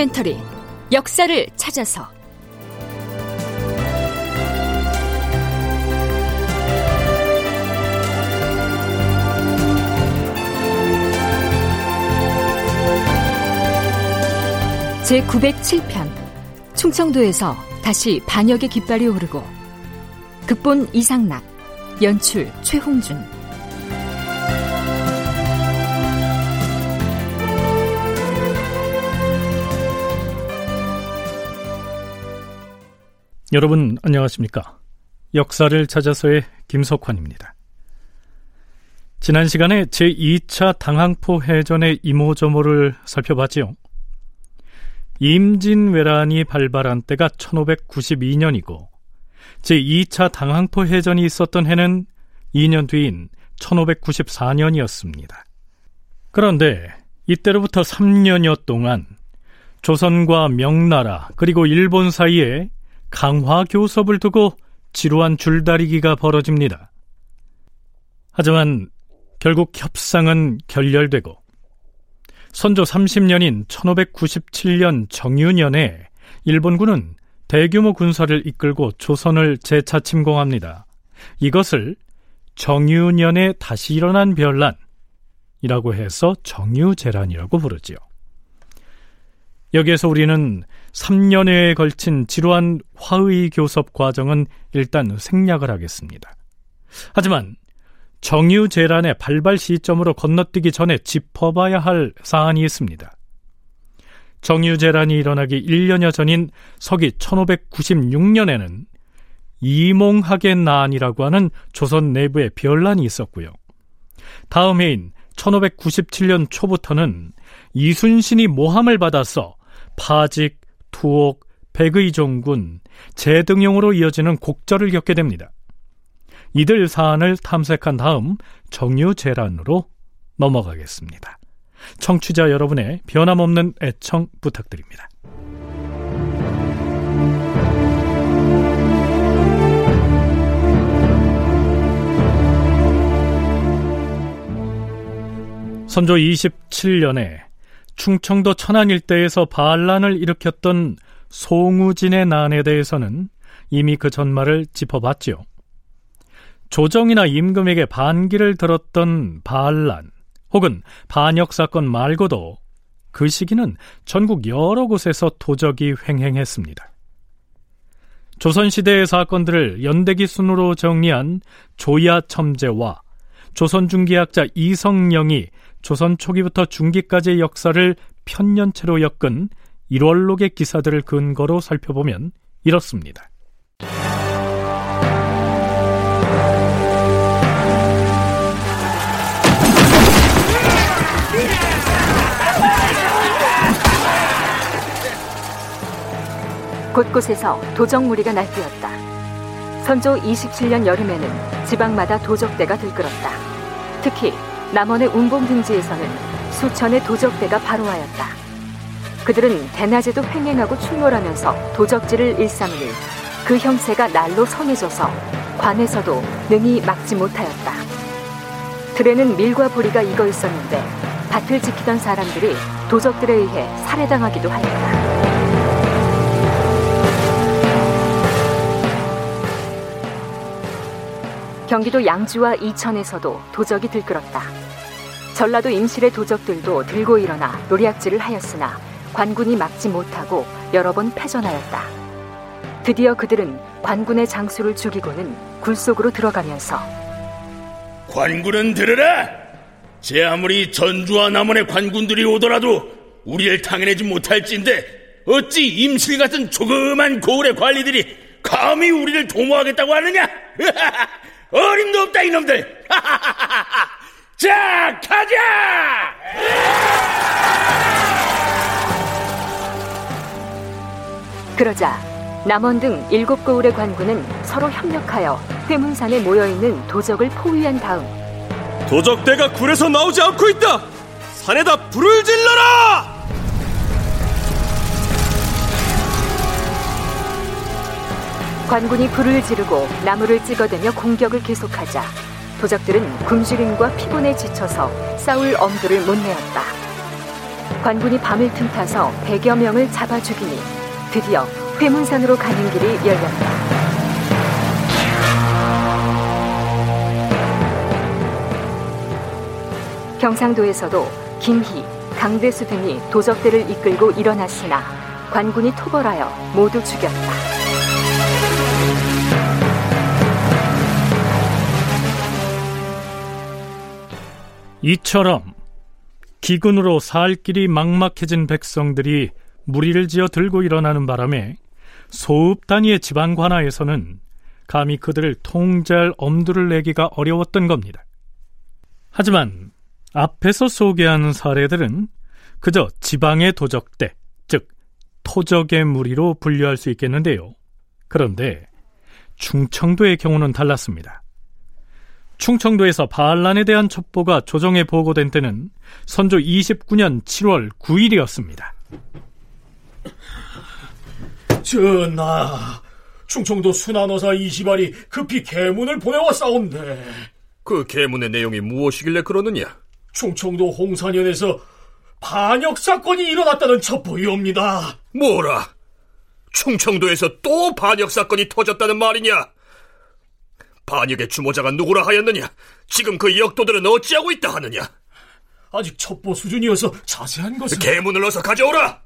다큐멘터리 역사를 찾아서. 제 907편 충청도에서 다시 반역의 깃발이 오르고 극본 이상락 연출 최홍준 여러분 안녕하십니까? 역사를 찾아서의 김석환입니다. 지난 시간에 제2차 당항포 해전의 이모저모를 살펴봤지요. 임진왜란이 발발한 때가 1592년이고 제2차 당항포 해전이 있었던 해는 2년 뒤인 1594년이었습니다. 그런데 이때로부터 3년여 동안 조선과 명나라 그리고 일본 사이에 강화 교섭을 두고 지루한 줄다리기가 벌어집니다. 하지만 결국 협상은 결렬되고 선조 30년인 1597년 정유년에 일본군은 대규모 군사를 이끌고 조선을 재차 침공합니다. 이것을 정유년에 다시 일어난 변란이라고 해서 정유재란이라고 부르지요. 여기에서 우리는 3년여에 걸친 지루한 화의 교섭 과정은 일단 생략을 하겠습니다. 하지만 정유 재란의 발발 시점으로 건너뛰기 전에 짚어봐야 할 사안이 있습니다. 정유 재란이 일어나기 1년여 전인 서기 1596년에는 이몽학의 난이라고 하는 조선 내부의 변란이 있었고요. 다음 해인 1597년 초부터는 이순신이 모함을 받아서 파직, 투옥, 백의종군, 재등용으로 이어지는 곡절을 겪게 됩니다. 이들 사안을 탐색한 다음 정유재란으로 넘어가겠습니다. 청취자 여러분의 변함없는 애청 부탁드립니다. 선조 27년에 충청도 천안 일대에서 반란을 일으켰던 송우진의 난에 대해서는 이미 그 전말을 짚어봤지요. 조정이나 임금에게 반기를 들었던 반란 혹은 반역 사건 말고도 그 시기는 전국 여러 곳에서 도적이 횡행했습니다. 조선시대의 사건들을 연대기 순으로 정리한 조야 첨제와 조선 중기학자 이성영이 조선 초기부터 중기까지의 역사를 편년체로 엮은 1월록의 기사들을 근거로 살펴보면 이렇습니다. 곳곳에서 도적 무리가 날뛰었다. 선조 27년 여름에는 지방마다 도적대가 들끓었다. 특히 남원의 운봉 등지에서는 수천의 도적대가 바로하였다. 그들은 대낮에도 횡행하고 출몰하면서 도적질을 일삼으니 그 형세가 날로 성해져서 관에서도 능히 막지 못하였다. 들에는 밀과 부리가 익어 있었는데 밭을 지키던 사람들이 도적들에 의해 살해당하기도 하였다. 경기도 양주와 이천에서도 도적이 들끓었다. 전라도 임실의 도적들도 들고 일어나 노리악질을 하였으나 관군이 막지 못하고 여러 번 패전하였다. 드디어 그들은 관군의 장수를 죽이고는 굴 속으로 들어가면서 관군은 들으라! 제 아무리 전주와 남원의 관군들이 오더라도 우리를 당해내지 못할진데 어찌 임실 같은 조그만 고을의 관리들이 감히 우리를 도모하겠다고 하느냐? 어림도 없다 이놈들. 자 가자! 그러자 남원 등 일곱 고을의 관군은 서로 협력하여 회문산에 모여있는 도적을 포위한 다음 도적대가 굴에서 나오지 않고 있다! 산에다 불을 질러라 관군이 불을 지르고 나무를 찍어대며 공격을 계속하자 도적들은 굶주림과 피곤에 지쳐서 싸울 엄두를 못 내었다. 관군이 밤을 틈타서 100여 명을 잡아 죽이니 드디어 회문산으로 가는 길이 열렸다. 경상도에서도 김희, 강대수 등이 도적들을 이끌고 일어났으나 관군이 토벌하여 모두 죽였다. 이처럼 기근으로 살 길이 막막해진 백성들이 무리를 지어 들고 일어나는 바람에 소읍 단위의 지방 관하에서는 감히 그들을 통제할 엄두를 내기가 어려웠던 겁니다. 하지만 앞에서 소개한 사례들은 그저 지방의 도적대, 즉 토적의 무리로 분류할 수 있겠는데요. 그런데 충청도의 경우는 달랐습니다. 충청도에서 반란에 대한 첩보가 조정에 보고된 때는 선조 29년 7월 9일이었습니다. 전하, 충청도 순환어사 이시발이 급히 계문을 보내왔사옵네. 그 계문의 내용이 무엇이길래 그러느냐? 충청도 홍산현에서 반역 사건이 일어났다는 첩보이옵니다. 뭐라? 충청도에서 또 반역 사건이 터졌다는 말이냐? 반역의 주모자가 누구라 하였느냐? 지금 그 역도들은 어찌하고 있다 하느냐? 아직 첩보 수준이어서 자세한 것은 계문을 어서 가져오라.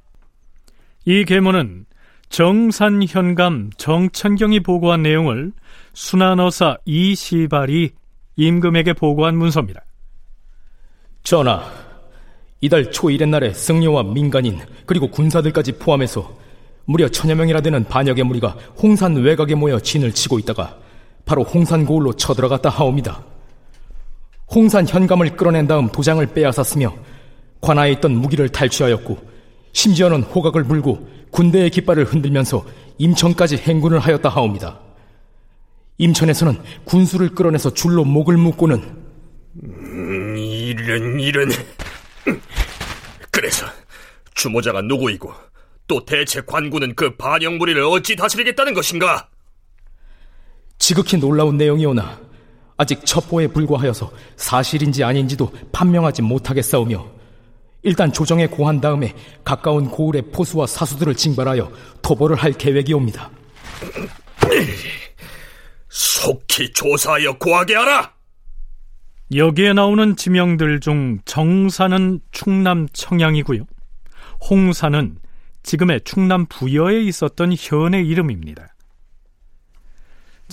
이 계문은 정산현감 정천경이 보고한 내용을 순환어사 이시발이 임금에게 보고한 문서입니다. 전하, 이달 초일의 날에 승려와 민간인 그리고 군사들까지 포함해서 무려 천여 명이나 되는 반역의 무리가 홍산 외곽에 모여 진을 치고 있다가 바로 홍산 고을로 쳐들어갔다 하옵니다. 홍산 현감을 끌어낸 다음 도장을 빼앗았으며 관하에 있던 무기를 탈취하였고 심지어는 호각을 물고 군대의 깃발을 흔들면서 임천까지 행군을 하였다 하옵니다. 임천에서는 군수를 끌어내서 줄로 목을 묶고는 음, 이런 이런 그래서 주모자가 누구이고 또 대체 관군은 그 반역 무리를 어찌 다스리겠다는 것인가? 지극히 놀라운 내용이오나 아직 첩보에 불과하여서 사실인지 아닌지도 판명하지 못하겠사오며 일단 조정에 고한 다음에 가까운 고을의 포수와 사수들을 징발하여 토벌을 할 계획이옵니다. 속히 조사하여 고하게 하라! 여기에 나오는 지명들 중 정사는 충남 청양이고요. 홍사는 지금의 충남 부여에 있었던 현의 이름입니다.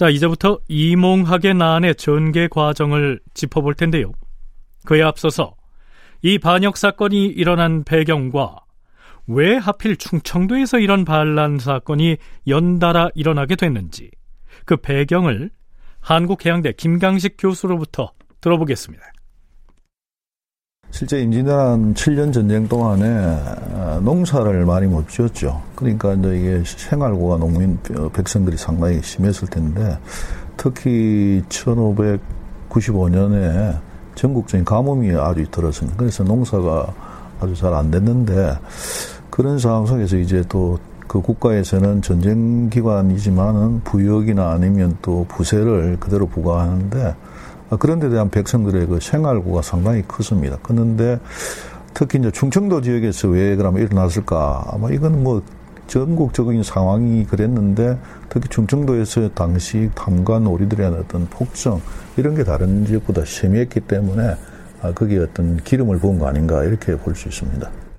자, 이제부터 이몽학의 난의 전개 과정을 짚어볼 텐데요. 그에 앞서서 이 반역 사건이 일어난 배경과 왜 하필 충청도에서 이런 반란 사건이 연달아 일어나게 됐는지 그 배경을 한국해양대 김강식 교수로부터 들어보겠습니다. 실제 임진왜란 7년 전쟁 동안에 어, 농사를 많이 못 지었죠. 그러니까 이제 이게 생활고가 농민 어, 백성들이 상당히 심했을 텐데 특히 1595년에 전국적인 가뭄이 아주 들었습니다. 그래서 농사가 아주 잘 안 됐는데 그런 상황 속에서 이제 또 그 국가에서는 전쟁 기관이지만은 부역이나 아니면 또 부세를 그대로 부과하는데 그런 데 대한 백성들의 그 생활고가 상당히 컸습니다. 그런데 특히 이제 충청도 지역에서 왜 그러면 일어났을까? 아마 이건 뭐 전국적인 상황이 그랬는데 특히 충청도에서 당시 탐관 오리들의 어떤 폭정 이런 게 다른 지역보다 심했기 때문에 아, 거기에 어떤 기름을 부은 거 아닌가 이렇게 볼 수 있습니다.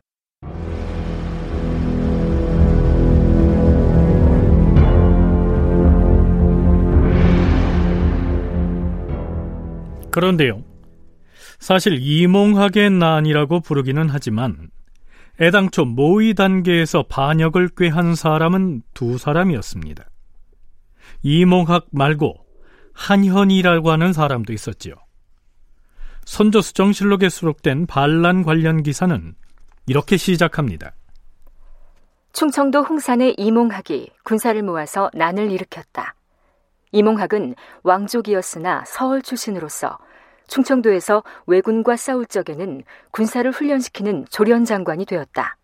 그런데요. 사실 이몽학의 난이라고 부르기는 하지만 애당초 모의 단계에서 반역을 꾀한 사람은 두 사람이었습니다. 이몽학 말고 한현이라고 하는 사람도 있었지요. 선조수정실록에 수록된 반란 관련 기사는 이렇게 시작합니다. 충청도 홍산의 이몽학이 군사를 모아서 난을 일으켰다. 이몽학은 왕족이었으나 서울 출신으로서 충청도에서 왜군과 싸울 적에는 군사를 훈련시키는 조련 장관이 되었다.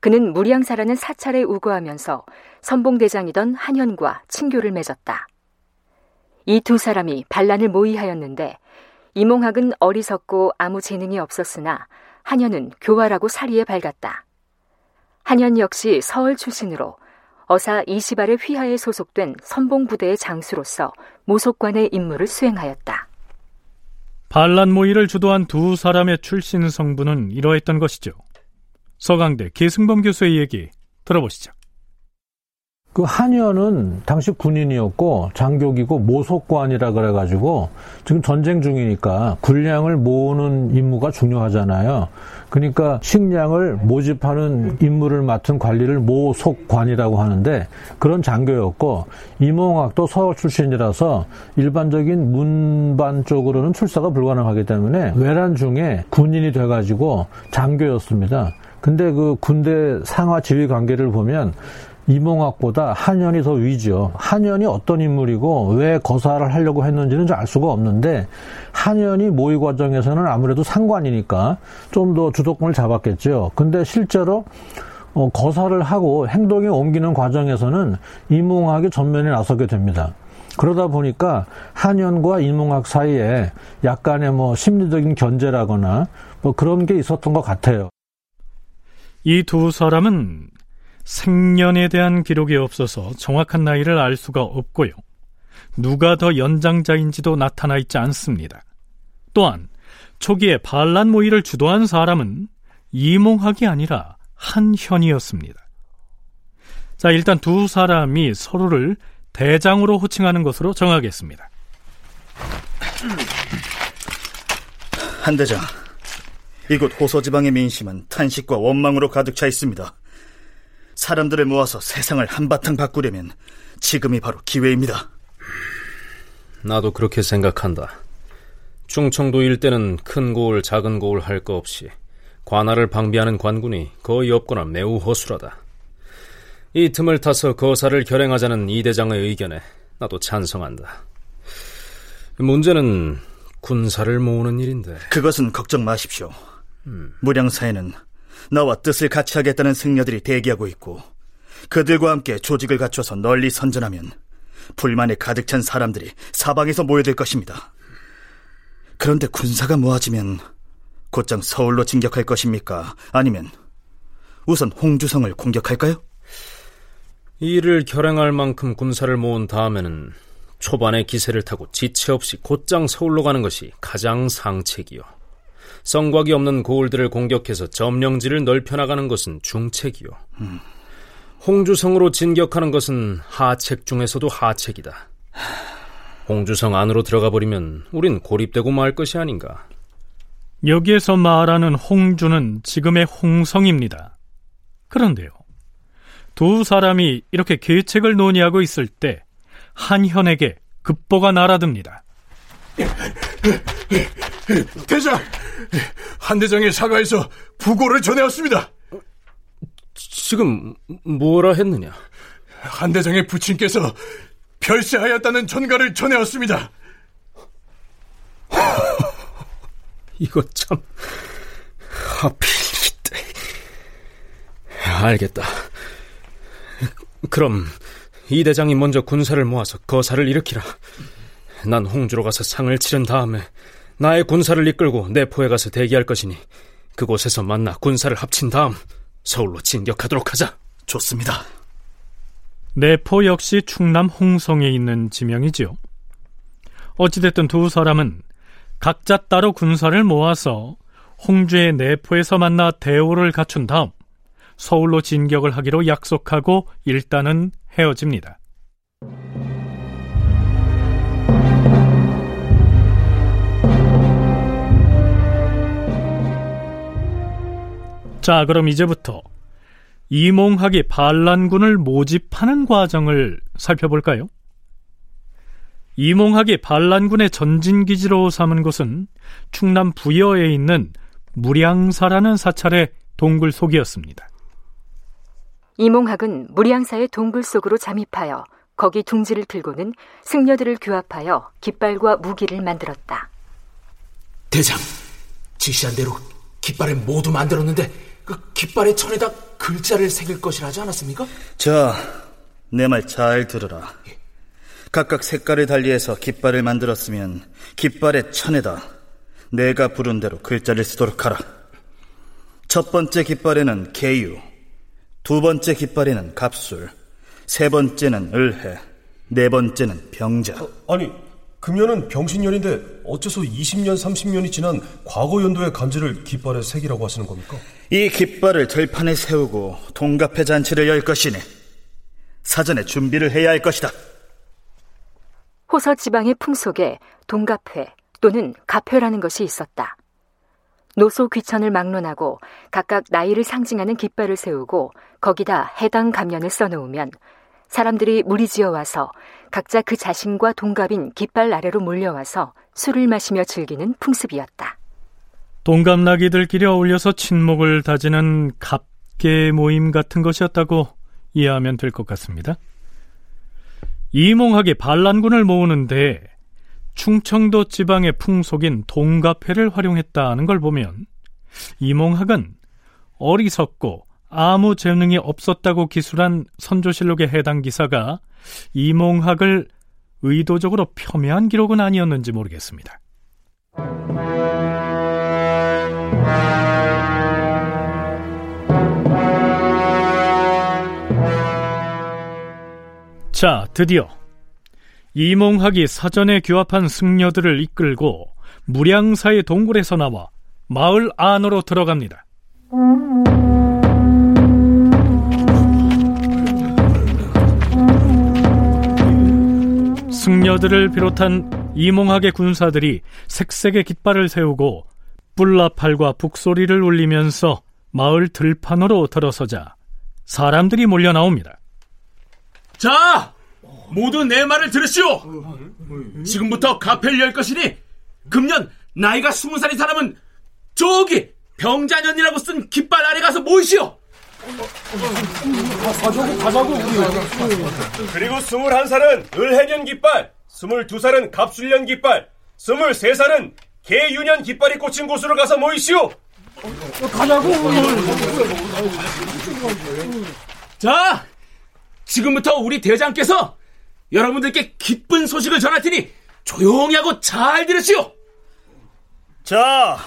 그는 무량사라는 사찰에 우거하면서 선봉대장이던 한현과 친교를 맺었다. 이 두 사람이 반란을 모의하였는데 이몽학은 어리석고 아무 재능이 없었으나 한현은 교활하고 사리에 밝았다. 한현 역시 서울 출신으로 어사 이시발의 휘하에 소속된 선봉부대의 장수로서 모속관의 임무를 수행하였다. 반란 모의를 주도한 두 사람의 출신 성분은 이러했던 것이죠. 서강대 계승범 교수의 얘기 들어보시죠. 그 한의원은 당시 군인이었고 장교기고 모속관이라 그래가지고 지금 전쟁 중이니까 군량을 모으는 임무가 중요하잖아요. 그러니까 식량을 모집하는 임무를 맡은 관리를 모속관이라고 하는데 그런 장교였고 이몽학도 서울 출신이라서 일반적인 문반 쪽으로는 출사가 불가능하기 때문에 외란 중에 군인이 돼가지고 장교였습니다. 근데 그 군대 상하 지휘 관계를 보면 이몽학보다 한현이 더 위죠. 한현이 어떤 인물이고 왜 거사를 하려고 했는지는 알 수가 없는데 한현이 모의 과정에서는 아무래도 상관이니까 좀 더 주도권을 잡았겠죠. 근데 실제로 어, 거사를 하고 행동에 옮기는 과정에서는 이몽학이 전면에 나서게 됩니다. 그러다 보니까 한현과 이몽학 사이에 약간의 뭐 심리적인 견제라거나 뭐 그런 게 있었던 것 같아요. 이 두 사람은 생년에 대한 기록이 없어서 정확한 나이를 알 수가 없고요. 누가 더 연장자인지도 나타나 있지 않습니다. 또한 초기에 반란 모의를 주도한 사람은 이몽학이 아니라 한현이었습니다. 자, 일단 두 사람이 서로를 대장으로 호칭하는 것으로 정하겠습니다. 한 대장, 이곳 호서 지방의 민심은 탄식과 원망으로 가득 차 있습니다. 사람들을 모아서 세상을 한바탕 바꾸려면 지금이 바로 기회입니다. 나도 그렇게 생각한다. 충청도 일대는 큰 고을, 작은 고을 할 거 없이 관할을 방비하는 관군이 거의 없거나 매우 허술하다. 이 틈을 타서 거사를 결행하자는 이 대장의 의견에 나도 찬성한다. 문제는 군사를 모으는 일인데. 그것은 걱정 마십시오. 음. 무량사에는 나와 뜻을 같이 하겠다는 승려들이 대기하고 있고 그들과 함께 조직을 갖춰서 널리 선전하면 불만에 가득 찬 사람들이 사방에서 모여들 것입니다. 그런데 군사가 모아지면 곧장 서울로 진격할 것입니까? 아니면 우선 홍주성을 공격할까요? 이를 결행할 만큼 군사를 모은 다음에는 초반에 기세를 타고 지체 없이 곧장 서울로 가는 것이 가장 상책이요. 성곽이 없는 고을들을 공격해서 점령지를 넓혀나가는 것은 중책이요. 음. 홍주성으로 진격하는 것은 하책 중에서도 하책이다. 홍주성 안으로 들어가 버리면 우린 고립되고 말 것이 아닌가. 여기에서 말하는 홍주는 지금의 홍성입니다. 그런데요. 두 사람이 이렇게 계책을 논의하고 있을 때 한현에게 급보가 날아듭니다. 대장, 한 대장의 사가에서 부고를 전해왔습니다. 지금 뭐라 했느냐? 한 대장의 부친께서 별세하였다는 전가를 전해왔습니다. 이거 참 하필 이때. 알겠다. 그럼 이 대장이 먼저 군사를 모아서 거사를 일으키라. 난 홍주로 가서 상을 치른 다음에 나의 군사를 이끌고 내포에 가서 대기할 것이니 그곳에서 만나 군사를 합친 다음 서울로 진격하도록 하자. 좋습니다. 내포 역시 충남 홍성에 있는 지명이지요. 어찌됐든 두 사람은 각자 따로 군사를 모아서 홍주의 내포에서 만나 대오를 갖춘 다음 서울로 진격을 하기로 약속하고 일단은 헤어집니다. 자, 그럼 이제부터 이몽학이 반란군을 모집하는 과정을 살펴볼까요? 이몽학이 반란군의 전진기지로 삼은 곳은 충남 부여에 있는 무량사라는 사찰의 동굴 속이었습니다. 이몽학은 무량사의 동굴 속으로 잠입하여 거기 둥지를 들고는 승려들을 규합하여 깃발과 무기를 만들었다. 대장, 지시한 대로 깃발을 모두 만들었는데 그 깃발의 천에다 글자를 새길 것이라 하지 않았습니까? 자, 내 말 잘 들으라. 각각 색깔을 달리해서 깃발을 만들었으면 깃발의 천에다 내가 부른 대로 글자를 쓰도록 하라. 첫 번째 깃발에는 계유, 두 번째 깃발에는 갑술, 세 번째는 을해, 네 번째는 병자. 어, 아니, 금년은 병신년인데 어째서 20년, 30년이 지난 과거 연도의 간지를 깃발에 새기라고 하시는 겁니까? 이 깃발을 들판에 세우고 동갑회 잔치를 열 것이니 사전에 준비를 해야 할 것이다. 호서 지방의 풍속에 동갑회 또는 갑회라는 것이 있었다. 노소 귀천을 막론하고 각각 나이를 상징하는 깃발을 세우고 거기다 해당 감면을 써놓으면 사람들이 무리지어 와서 각자 그 자신과 동갑인 깃발 아래로 몰려와서 술을 마시며 즐기는 풍습이었다. 동갑나기들끼리 어울려서 친목을 다지는 갑계 모임 같은 것이었다고 이해하면 될 것 같습니다. 이몽학이 반란군을 모으는데 충청도 지방의 풍속인 동갑회를 활용했다는 걸 보면 이몽학은 어리석고 아무 재능이 없었다고 기술한 선조실록의 해당 기사가 이몽학을 의도적으로 폄훼한 기록은 아니었는지 모르겠습니다. 자, 드디어 이몽학이 사전에 규합한 승려들을 이끌고 무량사의 동굴에서 나와 마을 안으로 들어갑니다. 승려들을 비롯한 이몽학의 군사들이 색색의 깃발을 세우고 뿔나팔과 북소리를 울리면서 마을 들판으로 들어서자 사람들이 몰려 나옵니다. 자, 모두 내 말을 들으시오. 지금부터 카페를 열 것이니 금년 나이가 스무 살인 사람은 저기 병자년이라고 쓴 깃발 아래 가서 모이시오. 가자고 가자고 그리고 스물한 살은 을해년 깃발, 스물두 살은 갑술년 깃발, 스물세 살은 개유년 깃발이 꽂힌 곳으로 가서 모이시오. 가자고. 자, 지금부터 우리 대장께서 여러분들께 기쁜 소식을 전할 테니 조용히 하고 잘 들으시오. 자,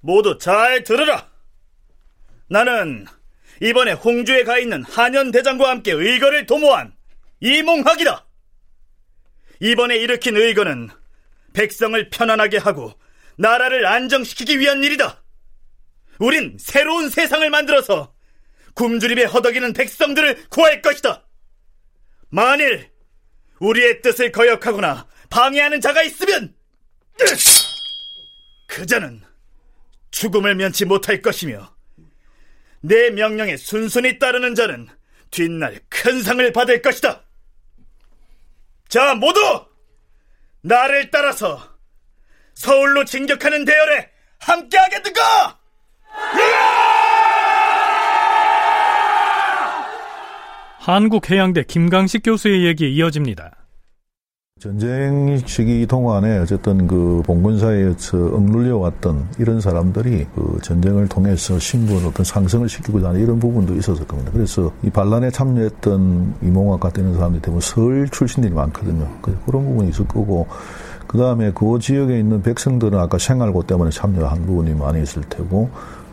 모두 잘 들으라. 나는 이번에 홍주에 가 있는 한현 대장과 함께 의거를 도모한 이몽학이다. 이번에 일으킨 의거는 백성을 편안하게 하고 나라를 안정시키기 위한 일이다. 우린 새로운 세상을 만들어서 굶주림에 허덕이는 백성들을 구할 것이다. 만일 우리의 뜻을 거역하거나 방해하는 자가 있으면 그 자는 죽음을 면치 못할 것이며 내 명령에 순순히 따르는 자는 뒷날 큰 상을 받을 것이다. 자, 모두 나를 따라서 서울로 진격하는 대열에 함께하겠는가? 한국해양대 김강식 교수의 얘기 이어집니다. 전쟁 시기 동안에 어쨌든 그 봉건사에서 억눌려 왔던 이런 사람들이 그 전쟁을 통해서 신분 어떤 상승을 시키고자 하는 이런 부분도 있었을 겁니다. 그래서 이 반란에 참여했던 이몽학 같은 사람들이 대부분 서울 출신들이 많거든요. 그런 부분이 있을 거고 그 다음에 그 지역에 있는 백성들은 아까 생활고 때문에 참여한 부분이 많이 있을 테고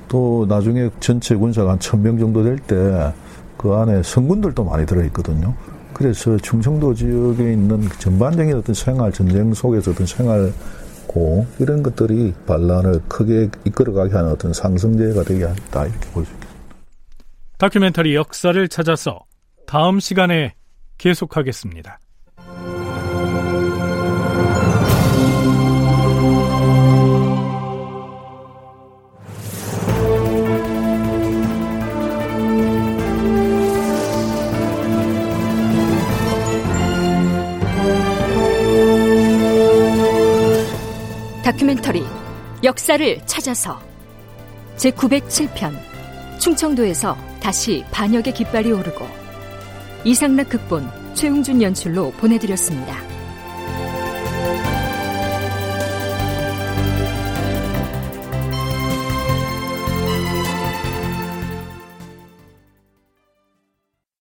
또 나중에 전체 군사가 한 천 명 정도 될 때 그 안에 성군들도 많이 들어있거든요. 그래서 충청도 지역에 있는 전반적인 어떤 생활, 전쟁 속에서 어떤 생활고, 이런 것들이 반란을 크게 이끌어가게 하는 어떤 상승제가 되게 한다, 이렇게 볼 수 있겠습니다. 다큐멘터리 역사를 찾아서 다음 시간에 계속하겠습니다. 역사를 찾아서 제907편 충청도에서 다시 반역의 깃발이 오르고 이상락 극본 최웅준 연출로 보내드렸습니다.